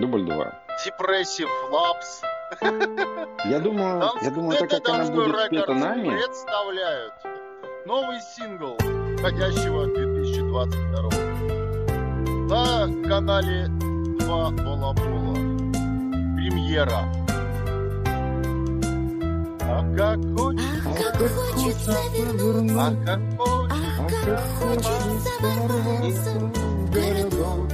Дубль два. Depressive Labs. Я думаю, Донс- я думаю, так как она будет спета нами, представляют новый сингл входящего 2022 на канале 2 Балабола. Премьера. А как хочется, Ах, как хочется вернуться, а как хочется хочется ворваться в городок,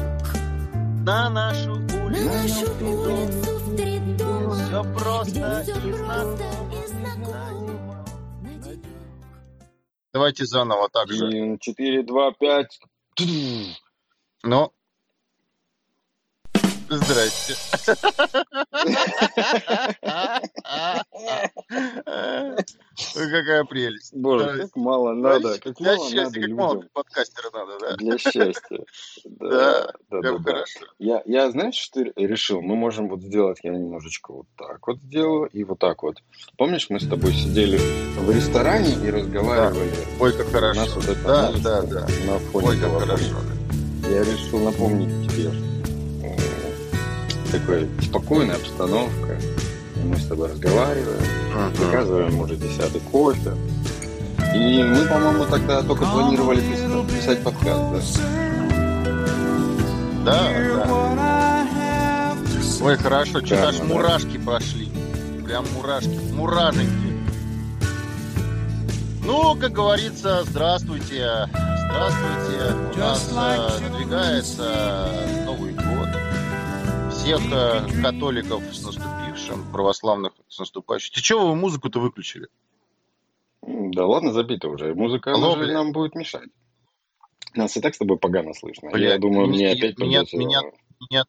на нашу на улицу. нашу улицу в три дома, Все просто все и просто знакомо. и знакомо. На денек. Давайте заново так же. Один, четыре, два, пять. Ну, здрасте. Какая прелесть. Боже, как мало надо, как Для мало счастья, надо как мало подкастера надо, да? для счастья. Да, Да, да, хорошо. Я, я, знаешь, что решил? Мы можем вот сделать, я немножечко вот так вот сделаю и вот так вот. Помнишь, мы с тобой сидели в ресторане и разговаривали? Ой, как хорошо. Да, да, да. на фоне Ой, как хорошо. Я решил напомнить тебе такая спокойная обстановка. И мы с тобой разговариваем, заказываем уже десятый кофе. И мы, по-моему, тогда только планировали писать, писать подкаст, да? Да, да. Ой, хорошо, что-то аж Шикарно, да. мурашки прошли. Прям мурашки, мураженьки. Ну, как говорится, здравствуйте, здравствуйте. У нас э, надвигается Новый год. Всех католиков с наступившим, православных с наступающим. Ты чего вы музыку-то выключили? Да ладно, забито уже. Музыка Алло, же нам будет мешать. Нас и так с тобой погано слышно. Блядь, Я думаю, мне меня- опять меня- придется... меня- Меня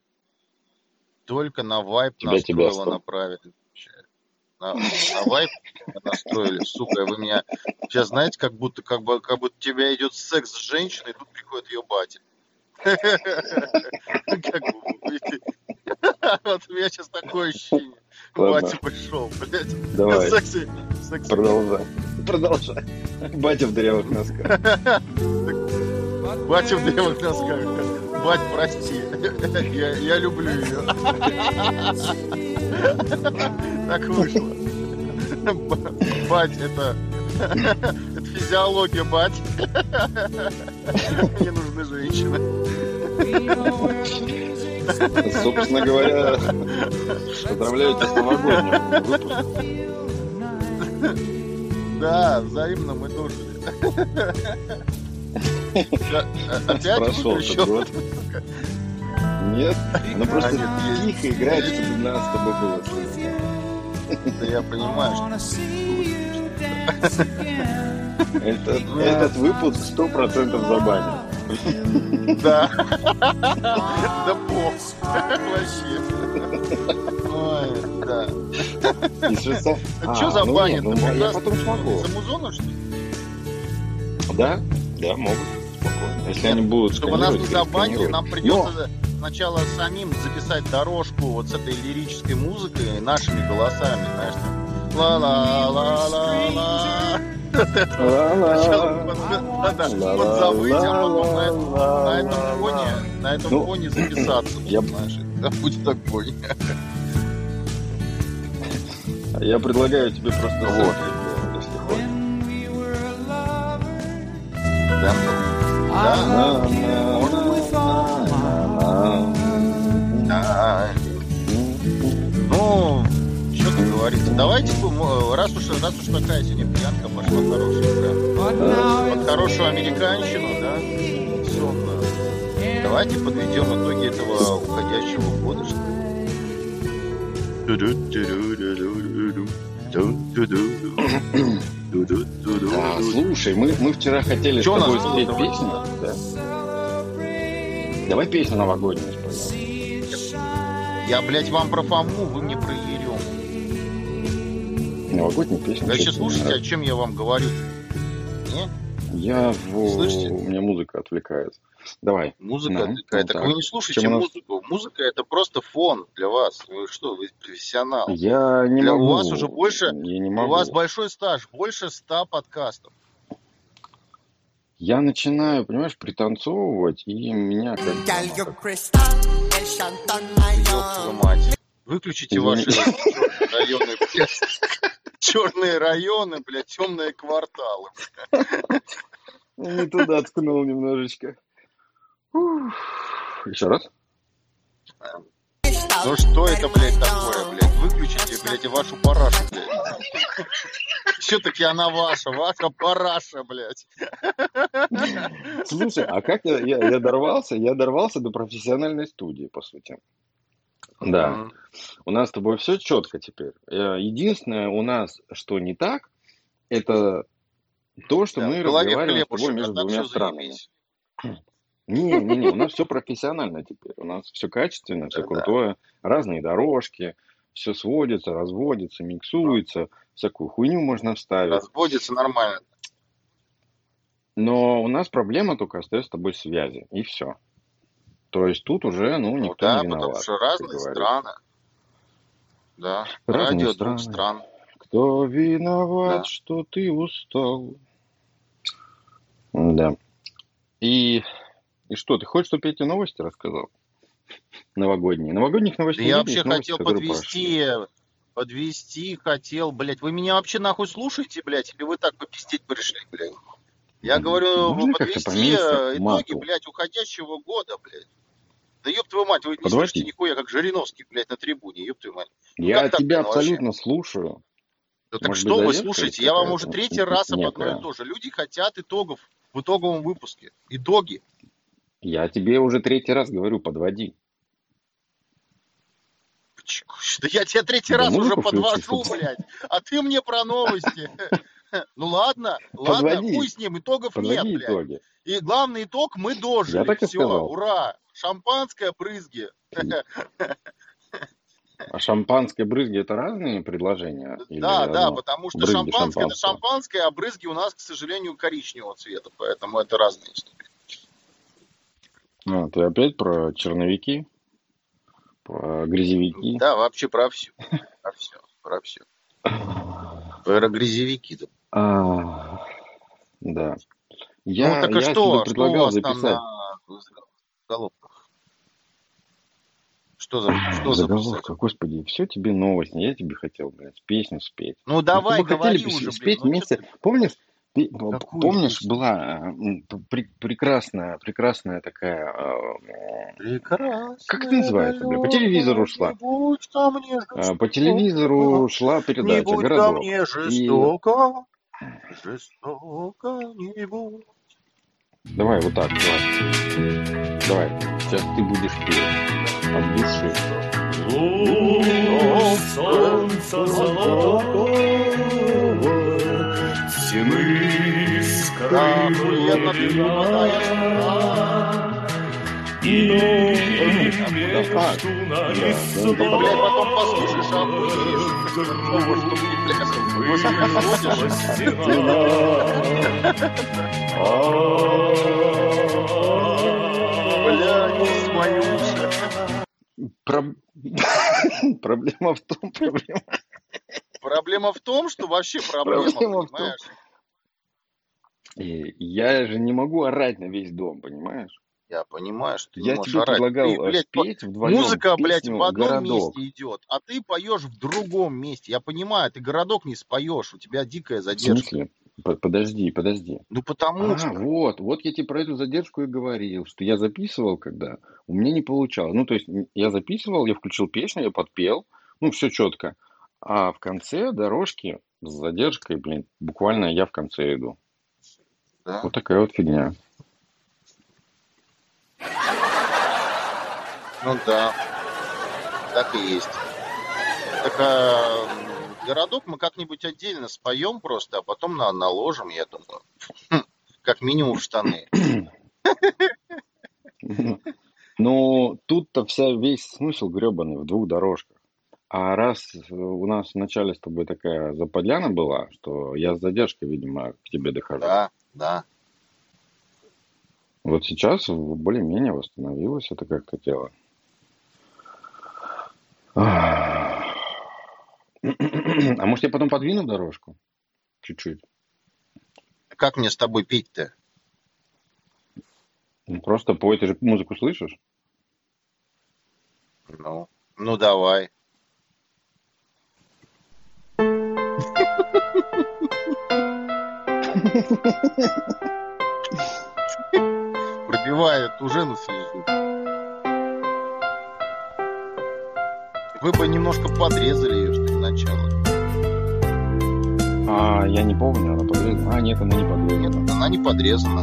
только на вайп Тебя- тебя настроила что? направили. На, на вайп настроили, сука, вы меня сейчас знаете, как будто, как бы, как будто тебя идет секс с женщиной, и тут приходит ее батя. Как? Вот у меня сейчас такое ощущение. Ладно. Батя пришел, блядь. Давай, Секси, секси. продолжай. Продолжай. Батя в дырявых носках. Батя в древних носках. Бать, прости. Я, я люблю ее. Так вышло. Бать, это... Это физиология, бать. Мне нужны женщины. Собственно говоря, поздравляю тебя с новогодним выпуском. Да, взаимно мы дожили. А- Опять Прошел этот год. Нет, ну просто тихо играет, чтобы нас с тобой было. Да я понимаю, что Этот, этот выпуск сто процентов забанен. Да. Да бог. Вообще. Ой, да. Что А что за ну баня? нет, ну, я потом смогу. За музону, что ли? Да, да, могут. Спокойно. Если они будут Чтобы нас не забанили, нам придется сначала самим записать дорожку вот с этой лирической музыкой нашими голосами, знаешь. Ла-ла-ла-ла-ла. Да-да, подзавыть, а потом на этом, фоне, на этом Ну, фоне записаться, знаешь, да будет такой. Я предлагаю тебе просто Вот. вот, если хочешь. Да, да, да. Ну, Давайте, ну, раз уж, раз уж такая сегодня пьянка пошла хорошая, прям, под хорошую американщину, да, сонную. Давайте подведем итоги этого уходящего года, что Да, слушай, мы, мы вчера хотели Чё с тобой спеть давай? песню. Да. Давай песню новогоднюю споем. Я, блядь, вам про Фому, вы мне про Ерему. Чё тебе не слушайте, о чем я вам говорю? Не? Я в... Слышите? У меня музыка отвлекает. Давай. Музыка Ну, отвлекает. ну Так так. вы не слушайте Чем у нас- музыку. Музыка это просто фон для вас. Вы что, вы профессионал. Я не Для- у могу. вас уже больше- Я не У могу. вас большой стаж, больше ста подкастов. я начинаю, понимаешь, пританцовывать, и меня как... Girl, you crystal, El Shanton, my Ёб твою young. мать. Выключите ваши черные районы, блядь. Черные районы, блядь, темные кварталы. Не туда ткнул немножечко. Еще раз. Ну что это, блядь, такое, блядь? Выключите, блядь, и вашу парашу, блядь. Все-таки она ваша, ваша параша, блядь. Слушай, а как я, я, я дорвался? Я дорвался до профессиональной студии, по сути. Да. У нас с тобой все четко теперь. Э, Единственное у нас, что не так, это то, что Да, мы голове разговариваем с тобой хлебушек, а между двумя все странами. заебись. Не, не, не, у нас все профессионально теперь. У нас все качественно, все Да-да. крутое, разные дорожки, все сводится, разводится, миксуется, всякую хуйню можно вставить. Разводится нормально. Но у нас проблема только остается с тобой связи, и все. То есть тут уже, ну, Ну никто да, не потому виноват, что как разные страны. Да, Разные радио двух страны. стран. Кто виноват, Да. что ты устал? Да. И, и что, ты хочешь, чтобы я тебе новости рассказал? Новогодние. Новогодних Да новостей я нет, вообще новости, хотел которые прошли. подвести, подвести хотел, блядь. Вы меня вообще нахуй слушаете, блядь, или вы так попиздеть пришли, блядь? Я говорю, можно подвести э, итоги, мату? блядь, уходящего года, блядь. Да ёб твою мать, вы не Подводить? слышите нихуя, как Жириновский, блядь, на трибуне, ёб твою мать. Ну Я так, тебя вообще? абсолютно слушаю. Да так Может что вы слушаете? Я вам уже третий раз об одно некая? и то же. Люди хотят итогов в итоговом выпуске. Итоги. Я тебе уже третий раз говорю, подводи. Да я тебя третий Да раз уже подвожу, блядь. А ты мне про новости. Ну ладно, ладно, хуй с ним, итогов нет, блядь. И главный итог мы дожили. Так Все, ура. Шампанское, брызги. А шампанское брызги это разные предложения? Или Да, да, одно? потому что Брызги шампанское это шампанского. шампанское, а брызги у нас, к сожалению, коричневого цвета. Поэтому это разные истории. А, ты опять про черновики? Про грязевики? Да, вообще про все. Про все. Про все. Про грязевики. Да. А, да. Я, ну так и я что? тебе Что у предлагал вас там записать на заголовках? Что за, что за заголовка. Господи, все тебе новости. Я тебе хотел, блядь, песню спеть. Ну Мы с давай, тобой хотели говори уже, блин. спеть Ну, вместе. ты- Помнишь? ты- Какую помнишь, песню? была м, пр- прекрасная, прекрасная такая. Прекрасная Как это называется, бля? По телевизору шла. Не жестоко. По телевизору шла Не передача будь ко мне жестоко. Жестоко не будь. Давай вот так, давай. Давай, сейчас ты будешь петь от души. Луч солнца золотого Стены Да, И Да, между да, нами ну, Ты, блядь, потом послушаешь, а что воспроизводишь. Бля, не свою уши. Про- Проблема в том, проблема. Проблема в том, что вообще проблема, Проблема в том- понимаешь? И Я же не могу орать на весь дом, понимаешь? Я понимаю, что ты не Я можешь тебе орать. предлагал Ты, блядь, спеть вдвоем Музыка, блядь, в одном «Городок». месте идет, а ты поешь в другом месте. Я понимаю, ты городок не споешь, у тебя дикая В задержка. смысле? П- Подожди, подожди. Ну потому А, что. вот, вот я тебе про эту задержку и говорил, что я записывал, когда у меня не получалось. Ну, то есть я записывал, я включил песню, я подпел, ну, все четко. А в конце дорожки с задержкой, блин, буквально я в конце иду. Да? Вот такая вот фигня. Ну да, так и есть. Так а, городок мы как-нибудь отдельно споем просто, а потом на, наложим, я думаю. Хм, Как минимум в штаны. Ну, тут-то вся весь смысл гребаный в двух дорожках. А раз э, у нас вначале с тобой такая западляна была, что я с задержкой, видимо, к тебе дохожу. Да, да. Вот сейчас более-менее восстановилось это как-то дело. А может я потом подвину дорожку? Чуть-чуть. Как мне с тобой петь-то? Ну, Просто пой, ты же музыку слышишь? Ну, ну давай. Пробивает уже на слезу. Вы бы немножко подрезали ее, что ли, начало. А, я не помню, она подрезана. А, нет, она не Нет, подрезана. она не подрезана.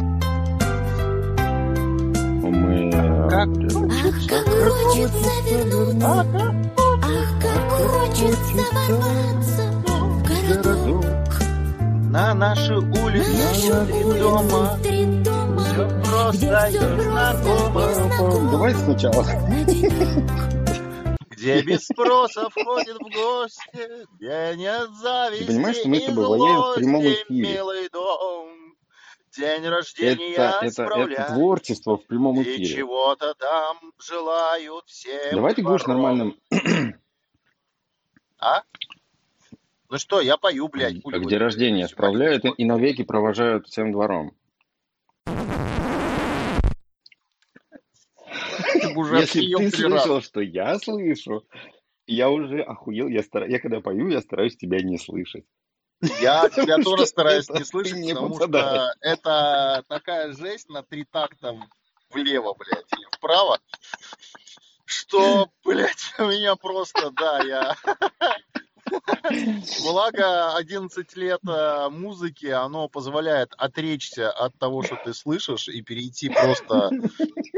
Мы... э, Как? Ах, как хочется вернуться, ах, как хочется ворваться в городок. На наши На улицы нашу три улицу дома. три дома, Все просто все просто знакомо. Давай сначала. Где без спроса входит в гости, где нет зависти Ты понимаешь, что мы с и тобой воняем в прямом злости, эфире? милый дом. День рождения Это, это, это творчество в прямом и эфире. чего-то там желают всем Давай ты будешь нормальным... А? Ну что, я пою, блядь. вы Где рождение справляют и навеки провожают всем двором. Если ты слышал, что я слышу, я уже охуел. Я, стара... я когда пою, я стараюсь тебя не слышать. Я тебя тоже стараюсь не слышать, потому что это такая жесть на три такта влево, блядь, или вправо, что, блядь, у меня просто, да, я... Благо, 11 лет э, музыки, оно позволяет отречься от того, что ты слышишь, и перейти просто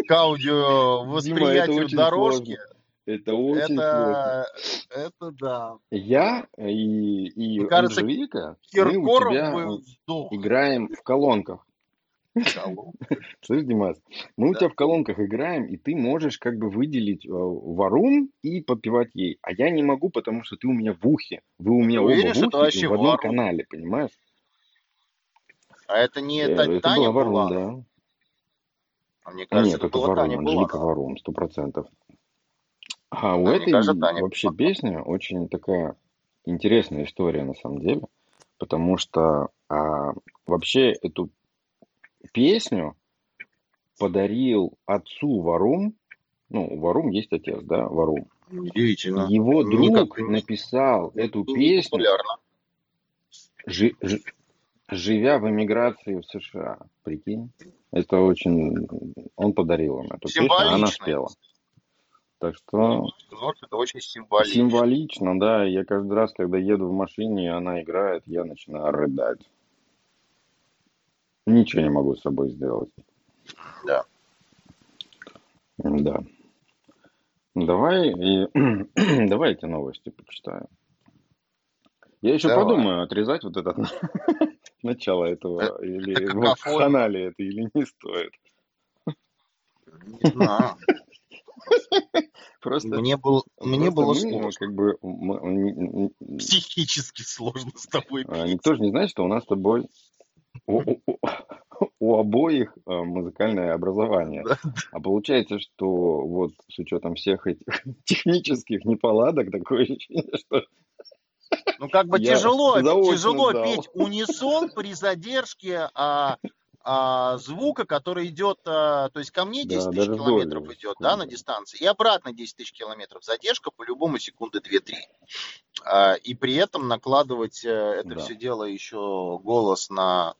к аудио это восприятию дорожки. сложно. Это очень сложно. Это, это да. Я и, и Мне кажется, Анжелика, мы у тебя сдох. играем в колонках. Слышь, Димас, мы у Да. тебя в колонках играем, и ты можешь как бы выделить э, варум и подпевать ей. А я не могу, потому что ты у меня в ухе. Вы у меня оба Уверен, в что это ухе вообще в одном варум? канале, понимаешь? А это не Э, Та- это Таня была варум, была? да. А мне кажется, Нет, это это была варум, Таня была. Анжелика варум, сто процентов. А у Да, этой кажется, Таня вообще была. песня очень такая интересная история на самом деле, потому что а, вообще эту песню подарил отцу Варум, ну, Варум есть отец, да, Варум. Удивительно. Его друг Никак- написал эту песню, популярно. жи- жи- живя в эмиграции в США. Прикинь? Это очень... Он подарил им эту песню, она спела. Так что Вот это очень символично. символично, да. Я каждый раз, когда еду в машине, она играет, я начинаю рыдать. Ничего не могу с собой сделать. Да. Да. Давай, и... давай эти новости почитаю. Я еще Давай. подумаю, отрезать вот это начало этого, или это в канале это, или не стоит. Не знаю. Просто, Мне было, мне было сложно. как бы, мы- Психически сложно с тобой а, никто же не знает, что у нас с тобой у, у- обоих а, музыкальное образование. Да, А получается, что вот с учетом всех этих технических неполадок, такое ощущение, что Ну, как бы Я тяжело, тяжело сдал. петь унисон при задержке а, а, звука, который идет, а, то есть ко мне 10 Да, тысяч километров долю идет, да, на дистанции, и обратно 10 тысяч километров. Задержка по-любому секунды 2-3. А, и при этом накладывать э, это Да. все дело еще голос на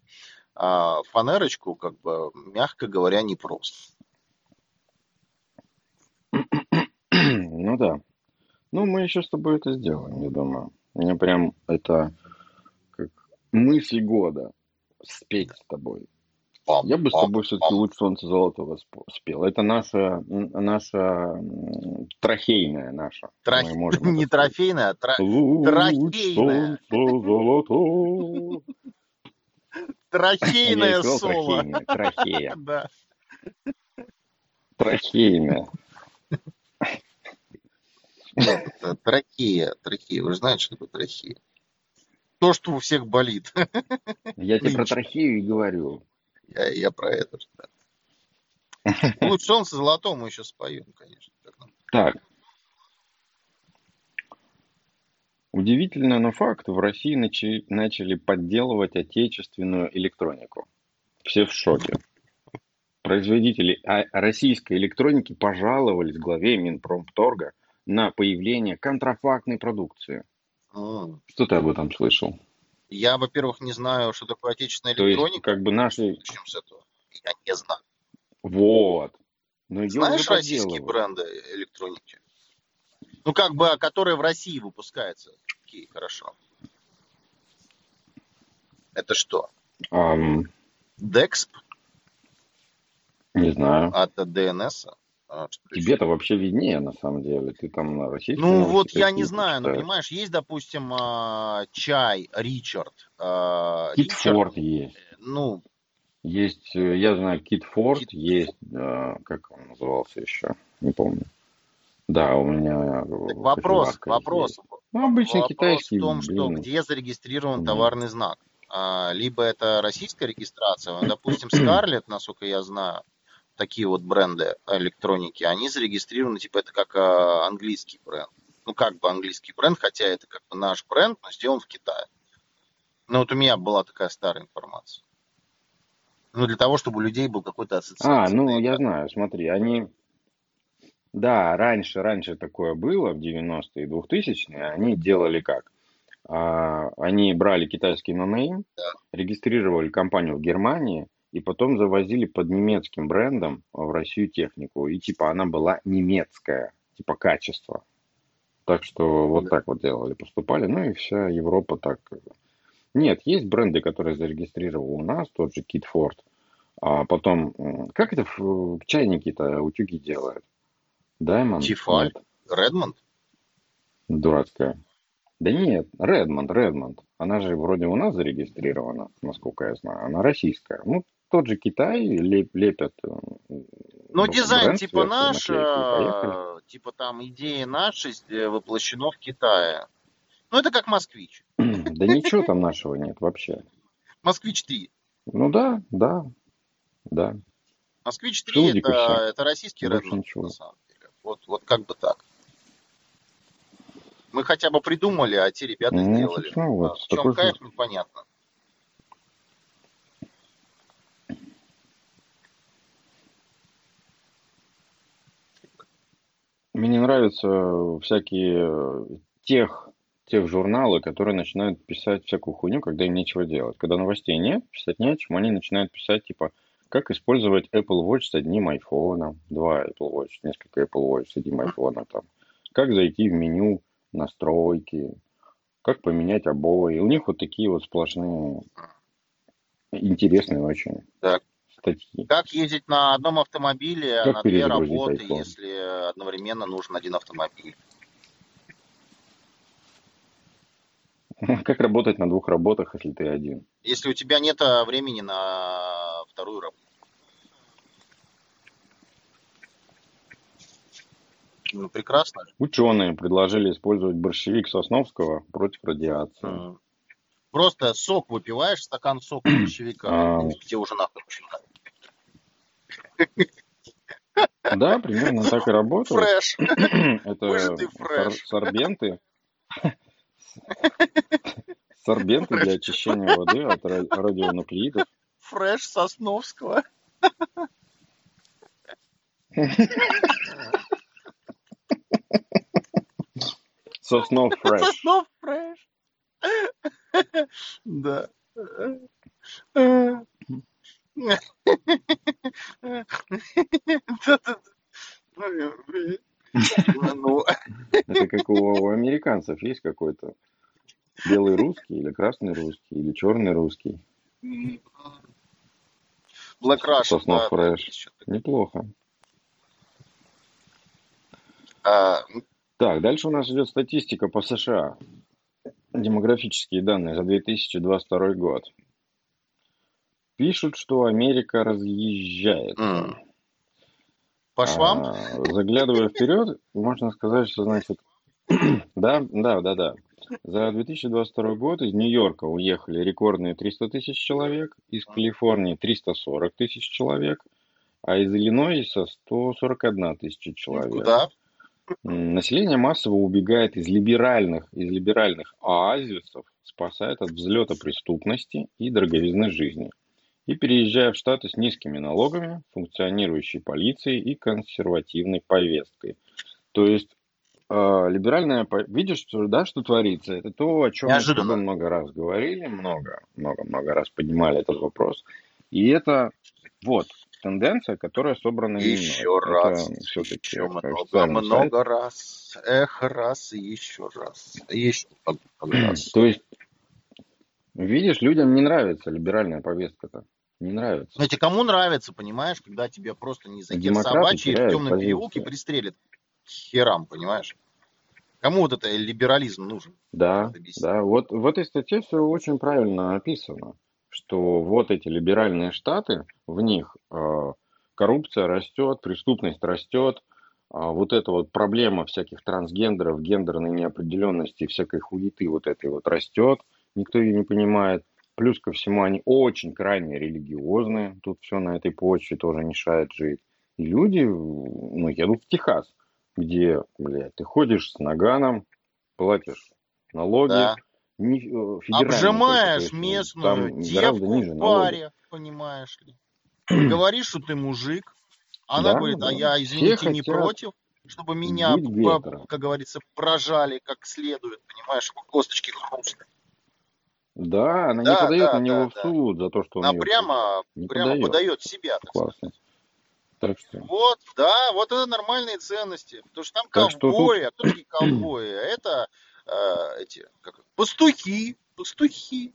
а, фанерочку, как бы, мягко говоря, непросто. Ну да. Ну, мы еще с тобой это сделаем, я думаю. Мне прям это как мысль года спеть с тобой. Я бы с тобой все-таки лучше солнце золотого сп- спел. Это наша, наша м, трофейная наша. Мы можем Не трофейная, а Луч трахейная. солнца золотого. Трахейное соло. трахейная, трахея. Да. Трахейная. Трахея. Трахея. Вы же знаете, что такое трахея? То, что у всех болит. Я тебе про трахею и говорю. Я, я про это. да. Луч солнца золотого мы еще споем, конечно. Так. Удивительно, но факт. В России начи- начали подделывать отечественную электронику. Все в шоке. Производители а- российской электроники пожаловались главе Минпромторга на появление контрафактной продукции. М. Что ты об этом слышал? Я, во-первых, не знаю, что такое отечественная То есть, как бы наши... Начнем с этого. Я не знаю. Вот. Но ее Знаешь российские бренды электроники? Ну, как бы, которые в России выпускаются. Какие, хорошо. Это что? Ам, Dexp не знаю. от DNS? А? Тебе-то вообще виднее, на самом деле. Ты там на российском Ну, вот я не знаю, ну, читаешь. понимаешь, есть, допустим, а, чай Ричард. а, Кит Ричард, Форд есть. ну, Есть, э, я знаю, Кит Форд, Кит- есть, э, как он назывался еще, не помню. Да, у меня э, так вопрос, вопрос. есть. Ну, обычный Вопрос китайский, в том, что где зарегистрирован товарный знак. А, Либо это российская регистрация, ну, допустим, Scarlett, насколько я знаю, такие вот бренды электроники, они зарегистрированы, типа, это как а, английский бренд. Ну, как бы английский бренд, хотя это как бы наш бренд, но сделан в Китае. Ну, вот у меня была такая старая информация. Ну, для того, чтобы у людей был какой-то А, ассоциация. ну, я знаю, смотри, они... Да, раньше, раньше такое было, в 90-е и 2000-е, они делали как? А, они брали китайский нонейм, регистрировали компанию в Германии, и потом завозили под немецким брендом в Россию технику. И типа она была немецкая, типа качество. Так что вот Да. так вот делали, поступали. Ну и вся Европа так. Нет, есть бренды, которые зарегистрировал у нас, тот же Кит Форд. А потом, как это в- чайники-то утюги делают? Тефаль. Нет, Редмонд? дурацкая. Да нет, Редмонд, Редмонд. Она же вроде у нас зарегистрирована, насколько я знаю. Она российская. Ну, тот же Китай леп- лепят. э, Ну, б- дизайн бренд типа наш, наклейки, типа там идея наша э, воплощено в Китае. Ну, это как Москвич. Да ничего там нашего нет вообще. Москвич 3. Ну да, да, да. Москвич 3 Шилдик и это, это российский ничего. на самом деле. Вот, вот как бы так. Мы хотя бы придумали, а те ребята Ну, сделали. собственно, вот, А в чем такой же- кайф, непонятно. Мне не нравятся всякие э, тех, тех журналы, которые начинают писать всякую хуйню, когда им нечего делать. Когда новостей нет, писать не о чем, они начинают писать, типа, как использовать Apple Watch с одним айфоном, два Apple Watch, несколько Apple Watch с одним айфоном, там, как зайти в меню настройки, как поменять обои. У них вот такие вот сплошные интересные очень Так. Статьи. Как ездить на одном автомобиле Как на две работы, iPhone? если одновременно нужен один автомобиль? Как работать на двух работах, если ты один? Если у тебя нет а, времени на вторую работу. Ну, прекрасно. Ученые предложили использовать борщевик Сосновского против радиации. Просто сок выпиваешь, стакан сока борщевика, А. где уже нахуй начинает. Да, примерно так и работает. Фреш. Это Выжатый сор- фреш. сорбенты. Сорбенты для очищения воды от ра- радионуклеидов. Фреш Сосновского. Соснов фреш. Соснов фреш. Да. Ну, Это как у, американцев есть какой-то белый русский или красный русский или черный русский. Black Соснов да, ещё Неплохо. А, Так, дальше у нас идет статистика по США. Демографические данные за 2022 год. Пишут, что Америка разъезжает. м. По швам? А, заглядывая вперед, можно сказать, что значит... да, да, да, да. За 2022 год из Нью-Йорка уехали рекордные 300 тысяч человек, из Калифорнии 340 тысяч человек, а из Иллинойса 141 тысяча человек. Куда? Население массово убегает из либеральных, из либеральных оазисов, спасает от взлета преступности и дороговизны жизни. И переезжая в Штаты с низкими налогами, функционирующей полицией и консервативной повесткой. То есть э, либеральная... Видишь, да, что творится? Это то, о чем Неожиданно. мы много раз говорили, много, много-много раз поднимали этот вопрос. И это вот тенденция, которая собрана Еще мной. раз, Это все-таки еще много, сайт. много раз. Эх, раз и еще раз. Еще раз. То есть, видишь, людям не нравится либеральная повестка-то. Не нравится. Знаете, кому нравится, понимаешь, когда тебя просто не за Демократы собачьи в темном переулке позиции. пристрелят к херам, понимаешь? Кому вот это либерализм нужен? Да, да. Вот в этой статье все очень правильно описано, что вот эти либеральные штаты, в них э, коррупция растет, преступность растет, а вот эта вот проблема всяких трансгендеров, гендерной неопределенности, всякой хуеты вот этой вот растет, никто ее не понимает. Плюс ко всему они очень крайне религиозные, тут все на этой почве тоже мешает жить. И люди, ну, едут в Техас, где, блядь, ты ходишь с наганом, платишь налоги, Да. не, э, Обжимаешь местную там девку ниже в налоги. баре, понимаешь ли. Говоришь, что ты мужик. Она Да, говорит, а да. я, Все извините, не хотят против, чтобы меня, по- как говорится, прожали как следует, понимаешь, косточки хрустли. Да, она не Да, подает да, на него да, в да. суд за то, что он Она ее прямо, не прямо подает. подает себя, так сказать. Классно. Так что, Вот, да, вот это нормальные ценности. Потому что там так что тут ковбои, а кто такие ковбои? А Это э, эти, как, пастухи, пастухи.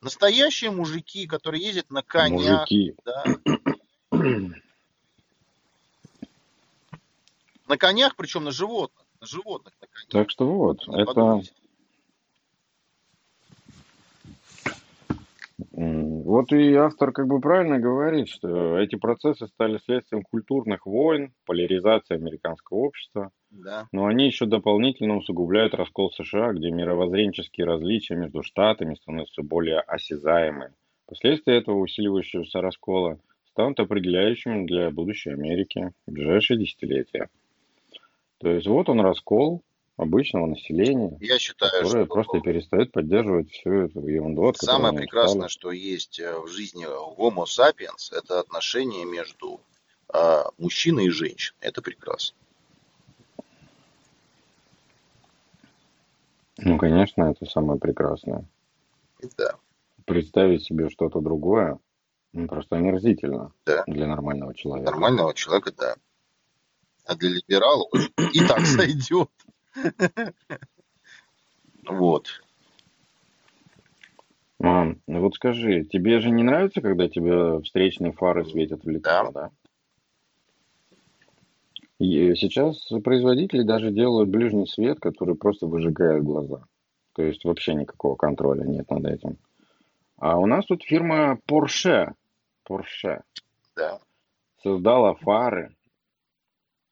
Настоящие мужики, которые ездят на конях, мужики. да. На конях, причем на животных. На животных на конях. Так что вот, Не это подумайте. Вот и автор как бы правильно говорит, что эти процессы стали следствием культурных войн, поляризации американского общества, Да. но они еще дополнительно усугубляют раскол США, где мировоззренческие различия между штатами становятся более осязаемы. Последствия этого усиливающегося раскола станут определяющими для будущей Америки в ближайшие десятилетия. То есть вот он раскол обычного населения, Я считаю, которое что просто перестает поддерживать всю эту ерунду, от самое прекрасное, что есть э, в жизни Homo sapiens, это отношение между а, мужчиной и женщиной. Это прекрасно. Ну, конечно, это самое прекрасное. Да, Представить себе что-то другое ну, просто омерзительно да. для нормального человека. Нормального человека, да. А для либералов и так сойдет. Вот. Мам, ну вот скажи, тебе же не нравится, когда тебе встречные фары светят в лицо, Да. да? И сейчас производители даже делают ближний свет, который просто выжигает глаза. То есть вообще никакого контроля нет над этим. А у нас тут фирма Porsche, Porsche Да. создала фары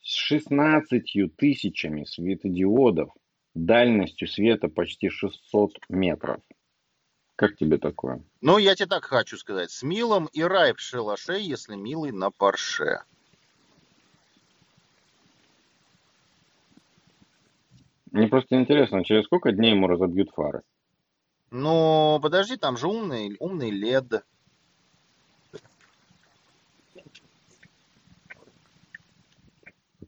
с 16 тысячами светодиодов, дальностью света почти 600 метров. Как тебе такое? Ну, я тебе так хочу сказать. С Милом и рай в шалаше, если Милый на парше. Мне просто интересно, через сколько дней ему разобьют фары? Ну, подожди, там же умный, умный лед.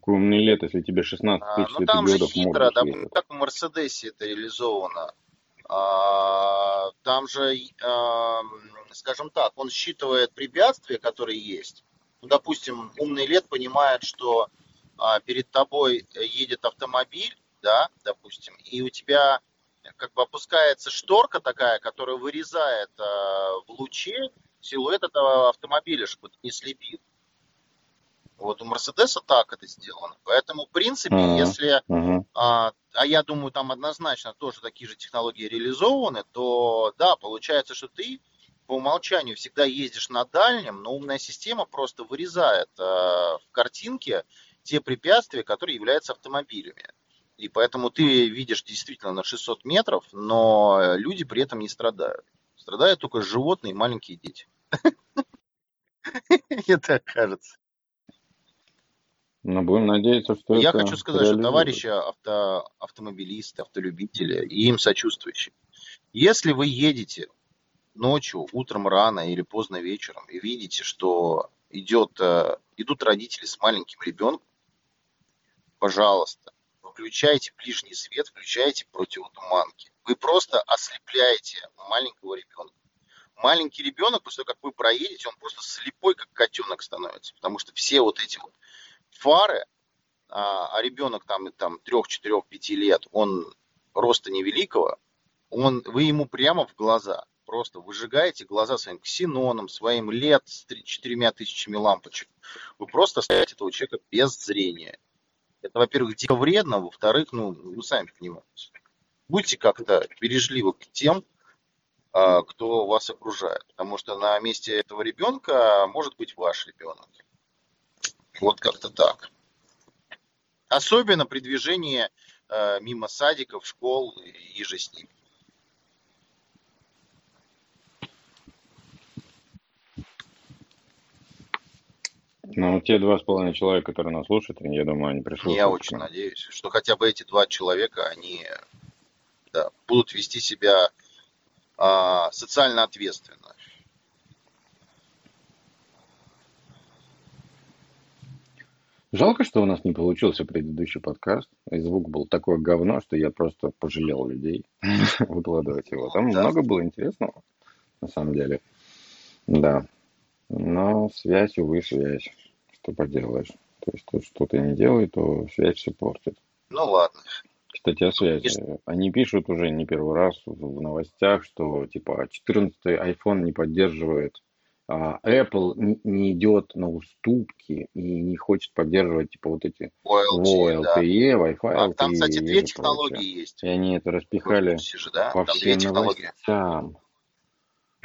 Какой умный лет, если тебе 16 А, тысяч ну, там же хитро, да, как в Мерседесе это реализовано. А, там же, а, скажем так, он считывает препятствия, которые есть. Ну, допустим, умный лет понимает, что а, перед тобой едет автомобиль, да, допустим, и у тебя как бы опускается шторка такая, которая вырезает а, в луче силуэт этого автомобиля, чтобы ты не слепил. Вот у Мерседеса так это сделано. Поэтому, в принципе, Ага. если Ага. а, а я думаю, там однозначно тоже такие же технологии реализованы, то да, получается, что ты по умолчанию всегда ездишь на дальнем, но умная система просто вырезает а, в картинке те препятствия, которые являются автомобилями. И поэтому ты видишь действительно на 600 метров, но люди при этом не страдают. Страдают только животные и маленькие дети. Мне так кажется. Но будем надеяться, что Я хочу сказать, что товарищи авто, автомобилисты, автолюбители и им сочувствующие, если вы едете ночью, утром рано или поздно вечером и видите, что идет, э, идут родители с маленьким ребенком, пожалуйста, включайте ближний свет, включайте противотуманки. Вы просто ослепляете маленького ребенка. Маленький ребенок, после того, как вы проедете, он просто слепой, как котенок становится. Потому что все вот эти вот фары, а, а ребенок там, там 3, 4, 5 лет, он роста невеликого, он, вы ему прямо в глаза просто выжигаете глаза своим ксеноном, своим лет с четырьмя тысячами лампочек. Вы просто оставляете этого человека без зрения. Это, во-первых, дико вредно, во-вторых, ну, вы сами понимаете. Будьте как-то бережливы к тем, а, кто вас окружает. Потому что на месте этого ребенка может быть ваш ребенок. Вот как-то так. Особенно при движении а, мимо садиков, школ и же с ними. Ну, те два с половиной человека, которые нас слушают, я думаю, они пришли. Я очень надеюсь, что хотя бы эти два человека, они да, будут вести себя а, социально ответственно. Жалко, что у нас не получился предыдущий подкаст. И звук был такое говно, что я просто пожалел людей выкладывать его. Там много было интересного, на самом деле. Да. Но связь, увы, связь что поделаешь. То есть то, что ты не делай, то связь все портит. Ну ладно. Кстати, о связи. Если... Они пишут уже не первый раз в новостях, что типа 14 iPhone не поддерживает, Apple не, идет на уступки и не хочет поддерживать типа вот эти OLT, LTE, да. Wi-Fi. А, LTE, там, кстати, две технологии прочее. есть. И они это распихали же, да? по там всем новостям.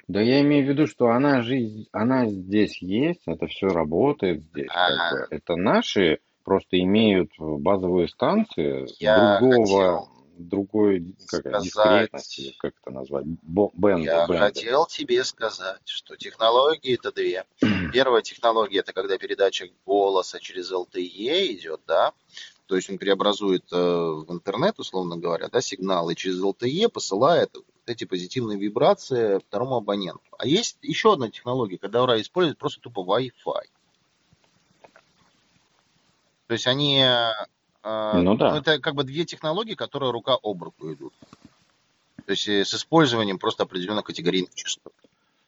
Да я имею в виду, что она жизнь, она здесь есть, это все работает здесь. Бы. Это наши просто имеют базовые станции я другого, хотел другой как сказать, дискретности, как это назвать, бенда. Я бенда. хотел тебе сказать, что технологии это две. Первая технология это когда передача голоса через LTE идет, да, то есть он преобразует э, в интернет, условно говоря, да, сигналы через LTE посылает эти позитивные вибрации второму абоненту. А есть еще одна технология, которая использует просто тупо Wi-Fi. То есть они... Э, ну да. Ну, это как бы две технологии, которые рука об руку идут. То есть э, с использованием просто определенных категорийных частот.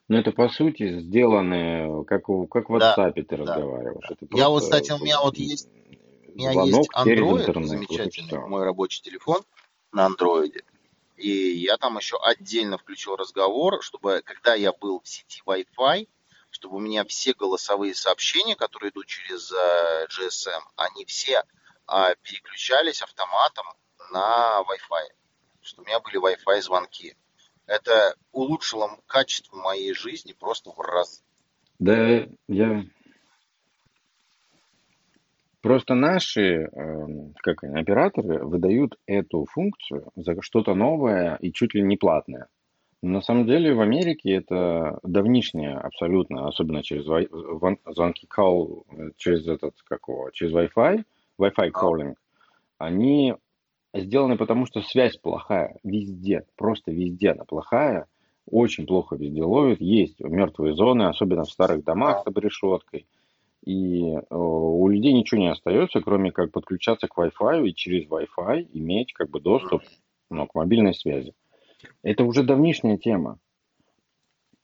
Ну, это по сути сделаны, как, у, как в WhatsApp да, ты разговариваешь. Да. Это Я вот, кстати, у меня вот есть, у меня есть Android, замечательный вот мой рабочий телефон на андроиде. И я там еще отдельно включил разговор, чтобы когда я был в сети Wi-Fi, чтобы у меня все голосовые сообщения, которые идут через э, GSM, они все uh, переключались автоматом на Wi-Fi. Что у меня были Wi-Fi звонки. Это улучшило качество моей жизни просто в раз. Да, я Просто наши эм, как они, операторы выдают эту функцию за что-то новое и чуть ли не платное. Но на самом деле в Америке это давнишнее абсолютно, особенно через звонки call, э, через этот, какого, через Wi-Fi, Wi-Fi calling, они сделаны потому, что связь плохая везде, просто везде она плохая, очень плохо везде ловит, есть мертвые зоны, особенно в старых домах с обрешеткой – и э, у людей ничего не остается, кроме как подключаться к Wi-Fi и через Wi-Fi иметь как бы доступ ну, к мобильной связи. Это уже давнишняя тема.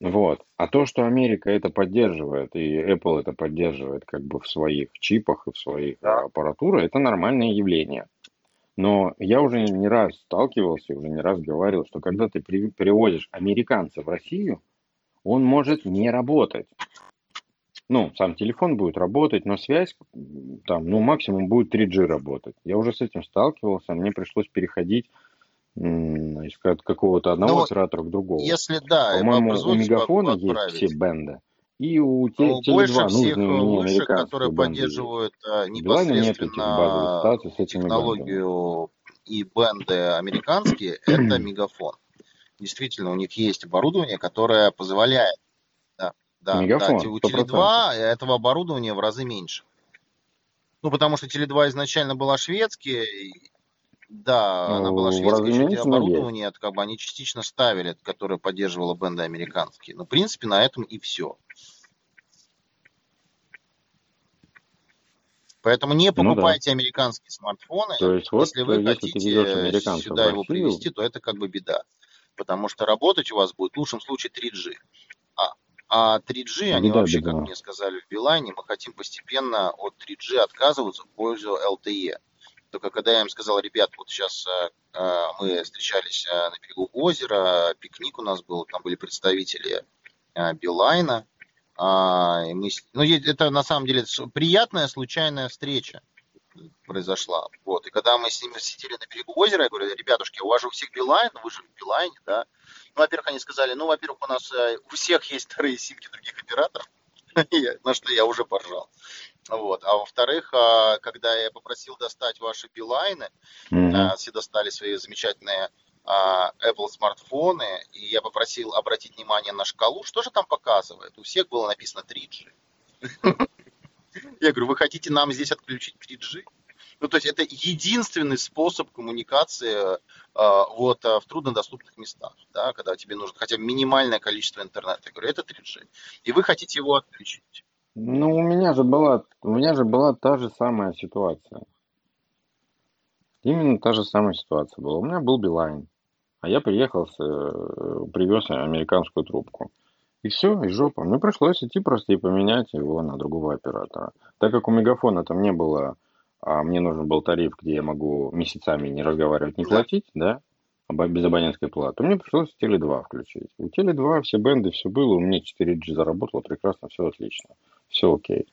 Вот. А то, что Америка это поддерживает, и Apple это поддерживает как бы в своих чипах и в своих да. аппаратурах, это нормальное явление. Но я уже не раз сталкивался, уже не раз говорил, что когда ты переводишь американца в Россию, он может не работать ну, сам телефон будет работать, но связь там, ну, максимум будет 3G работать. Я уже с этим сталкивался, мне пришлось переходить из какого-то одного но оператора к другому. Если да, по-моему, у Мегафона есть все бенды. И у те, ну, Теле2 нужны мне вышек, которые поддерживают а, непосредственно нет технологию и бенды американские, это Мегафон. Действительно, у них есть оборудование, которое позволяет да, Мегафон, да, у Теле2 этого оборудования в разы меньше. Ну, потому что Теле2 изначально была шведские, Да, она была Ну, шведская, еще есть. оборудование, это как бы они частично ставили, которое поддерживало бенды американские. Но, в принципе, на этом и все. Поэтому не Ну да. покупайте американские смартфоны. То есть вот, Если вы если ты хотите сюда его привезти, то это как бы беда. Потому что работать у вас будет в лучшем случае 3G. А, а 3G, они беда, вообще, беда. как мне сказали в Билайне, мы хотим постепенно от 3G отказываться в пользу LTE. Только когда я им сказал, ребят, вот сейчас э, э, мы встречались э, на берегу озера, пикник у нас был, там были представители Билайна, а, и мы, ну, это на самом деле приятная случайная встреча произошла. Вот. И когда мы с ними сидели на берегу озера, я говорю, ребятушки, у вас же у всех Билайн, вы же в Билайне, да? Ну, во-первых, они сказали, ну, во-первых, у нас у всех есть вторые симки других операторов, на что я уже поржал. Вот. А во-вторых, а, когда я попросил достать ваши Билайны, а, все достали свои замечательные а, Apple смартфоны, и я попросил обратить внимание на шкалу, что же там показывает. У всех было написано 3G. Я говорю, вы хотите нам здесь отключить 3G? Ну, то есть это единственный способ коммуникации вот в труднодоступных местах, да, когда тебе нужно хотя бы минимальное количество интернета. Я говорю, это 3G. И вы хотите его отключить. Ну, у меня же была, у меня же была та же самая ситуация. Именно та же самая ситуация была. У меня был Билайн, а я приехал, с, э, привез американскую трубку. И все, и жопа. Мне пришлось идти просто и поменять его на другого оператора. Так как у Мегафона там не было, а мне нужен был тариф, где я могу месяцами не разговаривать, не платить, да, без абонентской платы, мне пришлось Теле2 включить. У Теле2 все бенды, все было, у меня 4G заработало прекрасно, все отлично, все окей.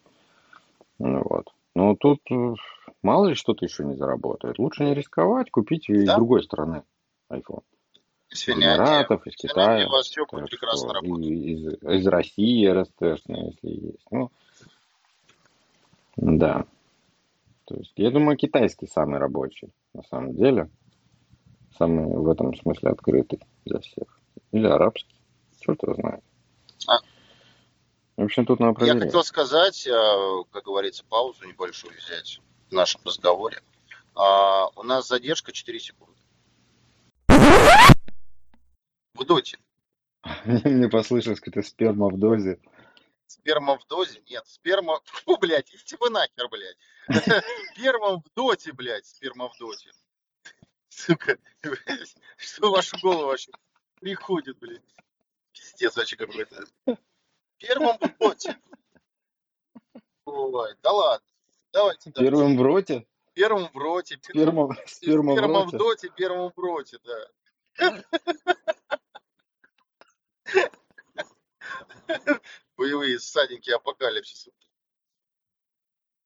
Ну вот. Но тут э, мало ли что-то еще не заработает. Лучше не рисковать, купить из Да. другой страны iPhone. Из Из. Эмиратов, из Китая. у вас все будет Так прекрасно что работать. и из, из России РСТшно, если есть. Ну, да. То есть, я думаю, китайский самый рабочий, на самом деле. Самый в этом смысле открытый для всех. Или арабский. Черт его знает. В общем, тут надо Я проверять. хотел сказать, э, как говорится, паузу небольшую взять в нашем разговоре. А, У нас задержка 4 секунды. В доте. Мне послышалось какая-то сперма в дозе. Сперма в дозе? Нет, сперма... Фу, блядь, идите вы нахер, блядь. Сперма в доте, блядь, сперма в доте. Сука, что в вашу голову вообще приходит, блядь? Пиздец вообще какой-то. Сперма в доте. Ой, да ладно. Давайте дальше. Первым в роте? Первым в роте. Сперма в Сперма в роте? доте, первым в роте, да. Боевые всадники апокалипсиса.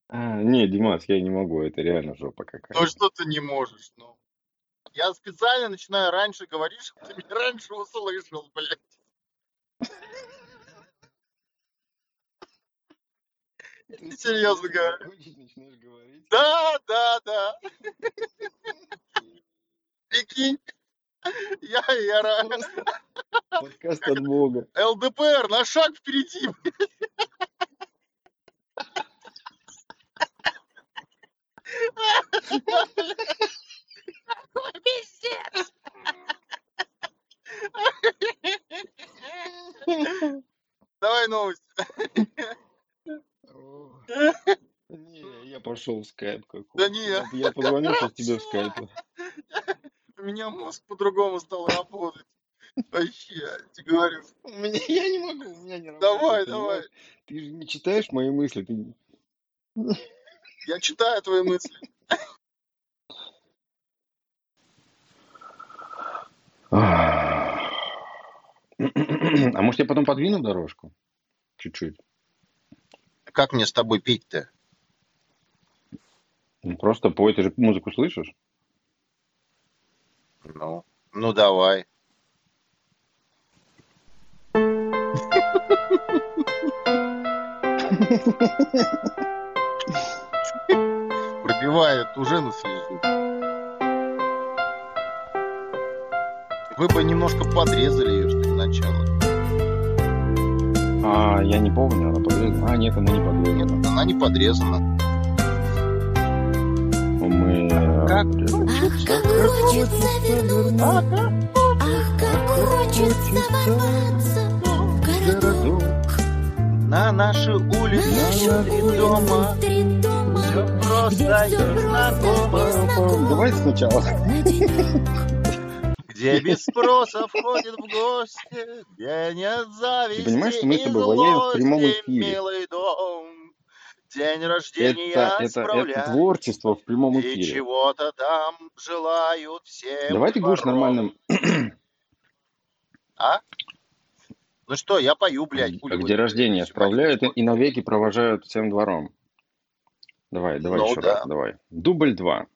А, не, Димас, я не могу, это реально жопа Ну какая-то. что ты не можешь, ну. Я специально начинаю раньше говорить, чтобы ты меня раньше услышал, блядь. Серьезно говорю. начинаешь говорить. Да, да, да. Прикинь. Я, я, ра- Подкаст от Бога. ЛДПР на шаг впереди. Давай новость. В скайп какой. Да не. Я, я позвоню сейчас тебе в скайпе. У меня мозг по-другому стал работать. Вообще, я тебе говорю. У меня, я не могу, у меня не работает. Давай, понимаешь? давай. Ты же не читаешь мои мысли. Ты... Я читаю твои мысли. А может я потом подвину дорожку? Чуть-чуть. Как мне с тобой пить-то? Просто пой, ты же музыку слышишь? Ну, ну давай. Пробивает уже на слезу. Вы бы немножко подрезали ее, что ли, начало. А, я не помню, она подрезана. А, нет, она не подрезана. Нет, она не подрезана. Мы... э, Как Ах, как хочется вернуться, ах, как хочется ворваться в городок. на наши улицы три дома, три дома, все где просто все и знакомо. Давай сначала. Где без спроса входит в гости, где нет зависти понимаешь, что мы с и тобой воняем в прямом злости, эфире? милый дом. День рождения Это, это, справляй, это творчество в прямом и эфире. чего-то там желают всем Давай ты будешь нормальным... А? Ну что, я пою, блядь. Как день рождения справляют и, и навеки провожают всем двором. Давай, давай Ну еще да. раз, давай. Дубль два.